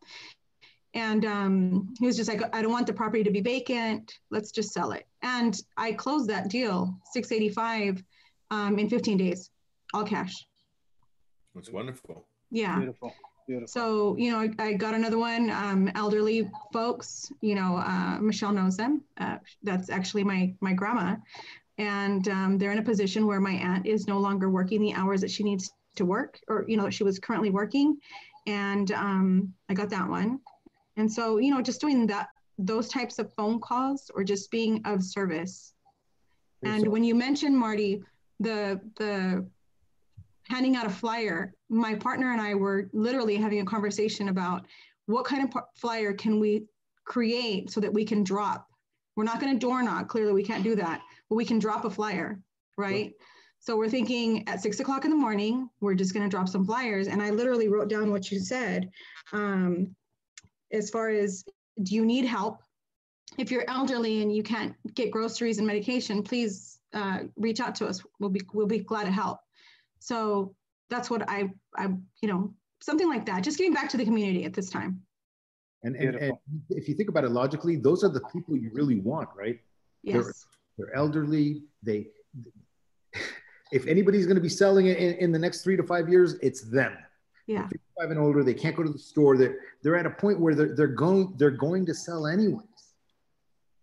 And um, he was just like i don't want the property to be vacant. Let's just sell it. And i closed that deal 685 um, in 15 days all cash. That's wonderful yeah. Beautiful. Beautiful. So, you know, I, I got another one, um, elderly folks, you know, uh, Michelle knows them. Uh, that's actually my, my grandma. And um, they're in a position where my aunt is no longer working the hours that she needs to work or, you know, she was currently working. And um, I got that one. And so, you know, just doing that, those types of phone calls or just being of service. And when you mentioned Marty, the, the handing out a flyer, my partner and I were literally having a conversation about what kind of flyer can we create so that we can drop. We're not going to door knock. Clearly, we can't do that, but we can drop a flyer, right? So we're thinking at six o'clock in the morning, we're just going to drop some flyers. And I literally wrote down what you said. Um, as far as do you need help? If you're elderly and you can't get groceries and medication, please uh, reach out to us. We'll be we'll be glad to help. So that's what I, I, you know, something like that. Just giving back to the community at this time. And, and, and if you think about it logically, those are the people you really want, right? Yes. They're, they're elderly. They, if anybody's going to be selling it in, in, the next three to five years, it's them. Yeah. 55 and older, they can't go to the store. They're, they're at a point where they're, they're going, they're going to sell anyways.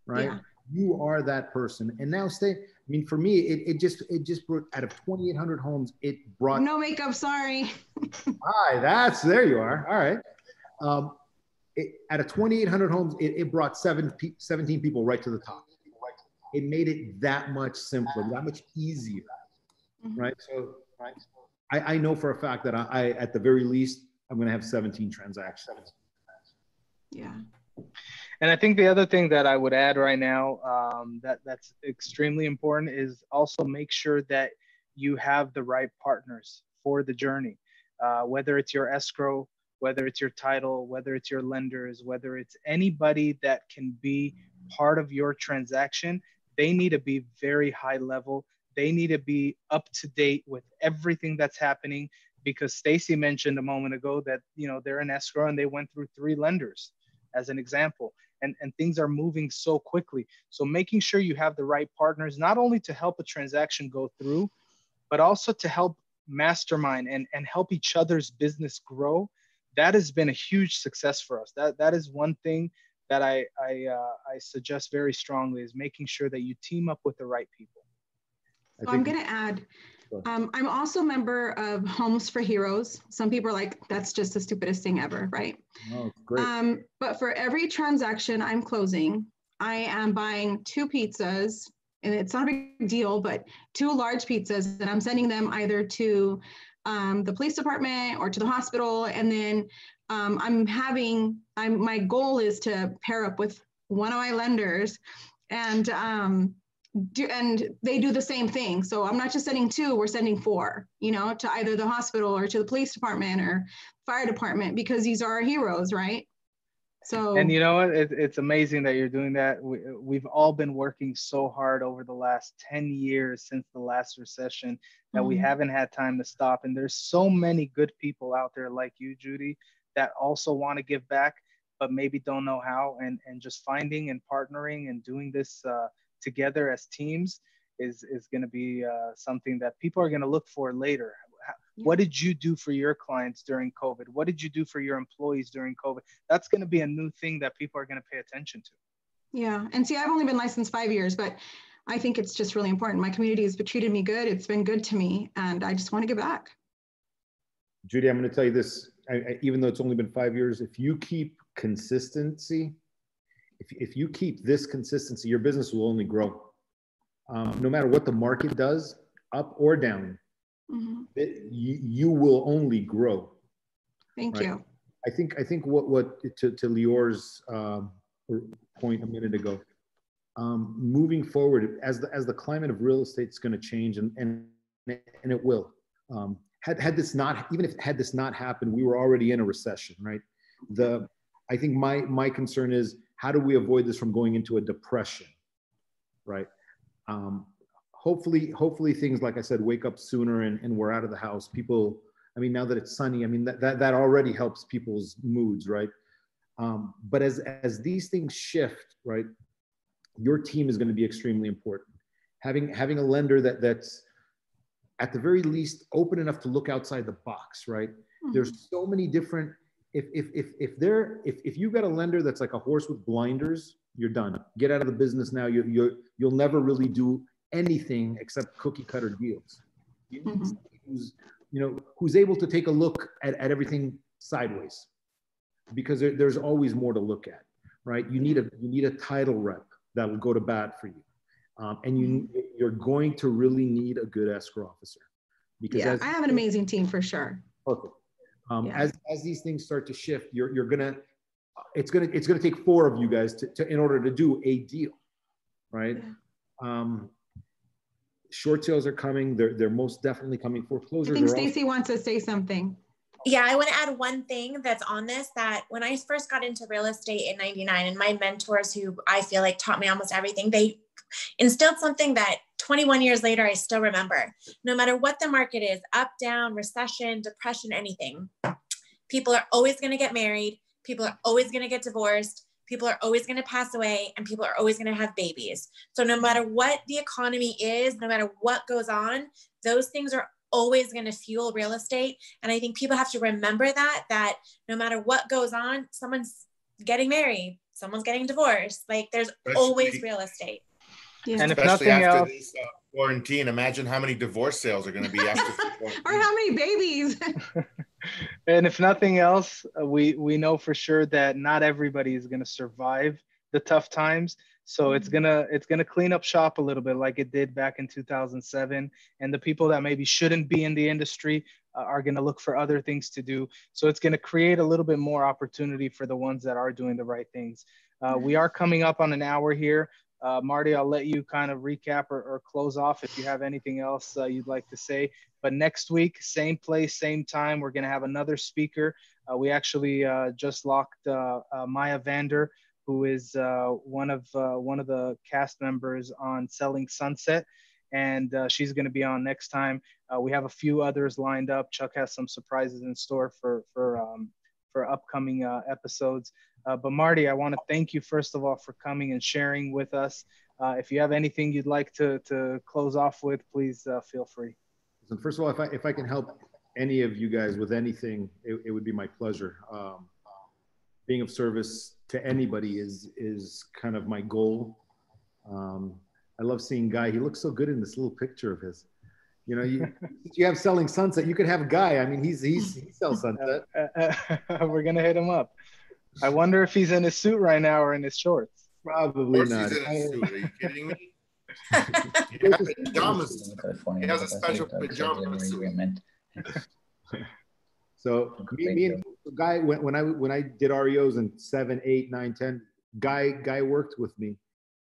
Right. Yeah. You are that person. And now stay, I mean, for me, it, it just it just brought out of 2,800 homes, it brought no makeup. Sorry. Hi, that's there you are. All right. Um, it, out of 2,800 homes, it, it brought seven, 17 people right to the top. It made it that much simpler, that much easier, mm-hmm. right? So, right. I, I know for a fact that I, I at the very least, I'm going to have 17 transactions. Yeah. And I think the other thing that I would add right now um, that that's extremely important is also make sure that you have the right partners for the journey. Uh, whether it's your escrow, whether it's your title, whether it's your lenders, whether it's anybody that can be part of your transaction, they need to be very high level. They need to be up to date with everything that's happening because Stacy mentioned a moment ago that you know they're in escrow and they went through three lenders as an example and, and things are moving so quickly. So making sure you have the right partners, not only to help a transaction go through, but also to help mastermind and, and help each other's business grow. That has been a huge success for us. That, that is one thing that I, I, uh, I suggest very strongly is making sure that you team up with the right people. So I'm going to add um, I'm also a member of Homes for Heroes. Some people are like, that's just the stupidest thing ever, right? Oh, great. Um, but for every transaction I'm closing, I am buying two pizzas, and it's not a big deal, but two large pizzas, and I'm sending them either to um, the police department or to the hospital. And then um, I'm having, I'm, my goal is to pair up with one of my lenders and um, do, and they do the same thing. So I'm not just sending two, we're sending four, you know, to either the hospital or to the police department or fire department because these are our heroes, right? So and you know what? It, it's amazing that you're doing that. We, we've all been working so hard over the last 10 years since the last recession that mm-hmm. we haven't had time to stop. And there's so many good people out there like you, Judy, that also want to give back, but maybe don't know how. And and just finding and partnering and doing this. Uh, together as teams is is going to be uh, something that people are going to look for later. What did you do for your clients during COVID? What did you do for your employees during COVID? That's going to be a new thing that people are going to pay attention to. Yeah, and see, I've only been licensed five years, but I think it's just really important. My community has treated me good. It's been good to me, and I just want to give back. Judy, I'm going to tell you this. I, I, even though it's only been five years, if you keep consistency if, if you keep this consistency, your business will only grow. Um, no matter what the market does, up or down, mm-hmm. it, you, you will only grow. Thank right? you. I think I think what what to to Lior's um, point a minute ago, um, moving forward as the as the climate of real estate is going to change and and and it will. Um, had had this not even if had this not happened, we were already in a recession, right? The I think my my concern is how do we avoid this from going into a depression right? Um, hopefully hopefully things like i said wake up sooner and, and we're out of the house. People i mean now that it's sunny i mean that that, that already helps people's moods right? Um, but as as these things shift right your team is going to be extremely important. Having having a lender that that's at the very least open enough to look outside the box right? Mm-hmm. there's so many different if if if if they're if if you've got a lender that's like a horse with blinders, you're done. Get out of the business now. You you you'll never really do anything except cookie cutter deals. You Mm-hmm. Who's you know who's able to take a look at, at everything sideways, because there, there's always more to look at, right? You need a you need a title rep that will go to bat for you, um, and you mm-hmm. you're going to really need a good escrow officer. Because yeah, I have an amazing team for sure. Perfect. Um, yeah. As as these things start to shift, you're you're gonna it's gonna it's gonna take four of you guys to, to in order to do a deal, right? Yeah. Um, short sales are coming. They're they're most definitely coming. Foreclosures. I think Stacy wants to say something. Yeah, I want to add one thing that's on this that when I first got into real estate in 99 and my mentors who I feel like taught me almost everything, they instilled something that 21 years later, I still remember. No matter what the market is up, down, recession, depression, anything, people are always going to get married. People are always going to get divorced. People are always going to pass away and people are always going to have babies. So, no matter what the economy is, no matter what goes on, those things are always going to fuel real estate. And I think people have to remember that, that no matter what goes on, someone's getting married, someone's getting divorced. Like, there's always real estate. Yeah. And if Especially nothing after else, this uh, quarantine, imagine how many divorce sales are going to be after or how many babies. and if nothing else, uh, we we know for sure that not everybody is going to survive the tough times. So mm-hmm. it's gonna it's gonna clean up shop a little bit like it did back in 2007. And the people that maybe shouldn't be in the industry uh, are gonna look for other things to do. So it's gonna create a little bit more opportunity for the ones that are doing the right things. Uh, we are coming up on an hour here. Uh, Marty, I'll let you kind of recap or, or close off if you have anything else uh, you'd like to say. But next week, same place, same time, we're going to have another speaker. Uh, we actually uh, just locked uh, uh, Maya Vander, who is one of one of the cast members on Selling Sunset, and she's going to be on next time. we have a few others lined up. Chuck has some surprises in store for for um, for upcoming episodes. Uh, but Marty, I want to thank you first of all for coming and sharing with us. Uh, if you have anything you'd like to, to close off with, please uh, feel free. So first of all, if I, if I can help any of you guys with anything, it, it would be my pleasure. Um, being of service to anybody is, is kind of my goal. Um, I love seeing Guy. He looks so good in this little picture of his. You know, you you have selling sunset. You could have guy. I mean, he's he's he sells sunset. We're gonna hit him up. I wonder if he's in his suit right now or in his shorts. Probably not. He's in a suit. Are you kidding me? he has pajamas. He has a special pajama suit. So me, me and guy when, when I when I did REOs in seven, eight, nine, ten, guy guy worked with me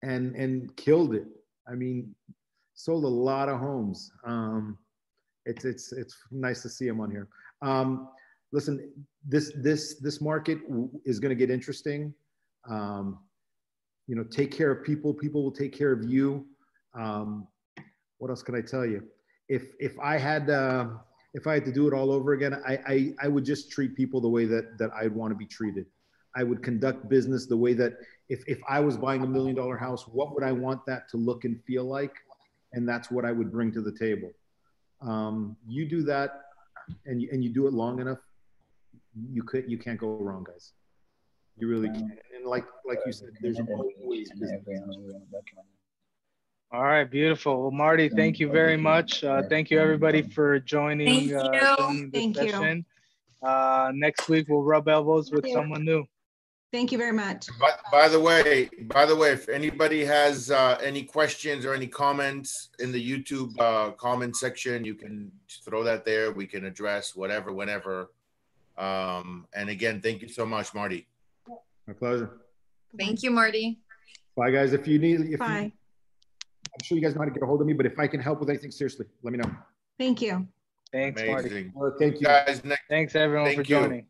and and killed it. I mean, sold a lot of homes. Um, it's it's it's nice to see him on here. Um, listen, this this this market is going to get interesting. Um, you know, take care of people. People will take care of you. Um, what else can I tell you? If if I had uh, if I had to do it all over again, I, I I would just treat people the way that that I'd want to be treated. I would conduct business the way that if if I was buying a million dollar house, what would I want that to look and feel like? And that's what I would bring to the table. Um, you do that, and you, and you do it long enough, you could you can't go wrong, guys. You really can. And like like you said, there's always all right, beautiful. Well, Marty, thank you very much. Uh, thank you everybody for joining. Thank uh, you. joining thank session. you. Uh, next week we'll rub elbows with someone new. Thank you very much. By, by the way, by the way, if anybody has uh, any questions or any comments in the YouTube uh, comment section, you can throw that there. We can address whatever, whenever. Um, and again, thank you so much, Marty. My pleasure. Thank you, Marty. Bye, guys. If you need, if Bye. You, I'm sure you guys know how to get a hold of me, but if I can help with anything, seriously, let me know. Thank you. Thanks, Marty. Well, thank you. Guys, next Thanks everyone Thank for you. joining.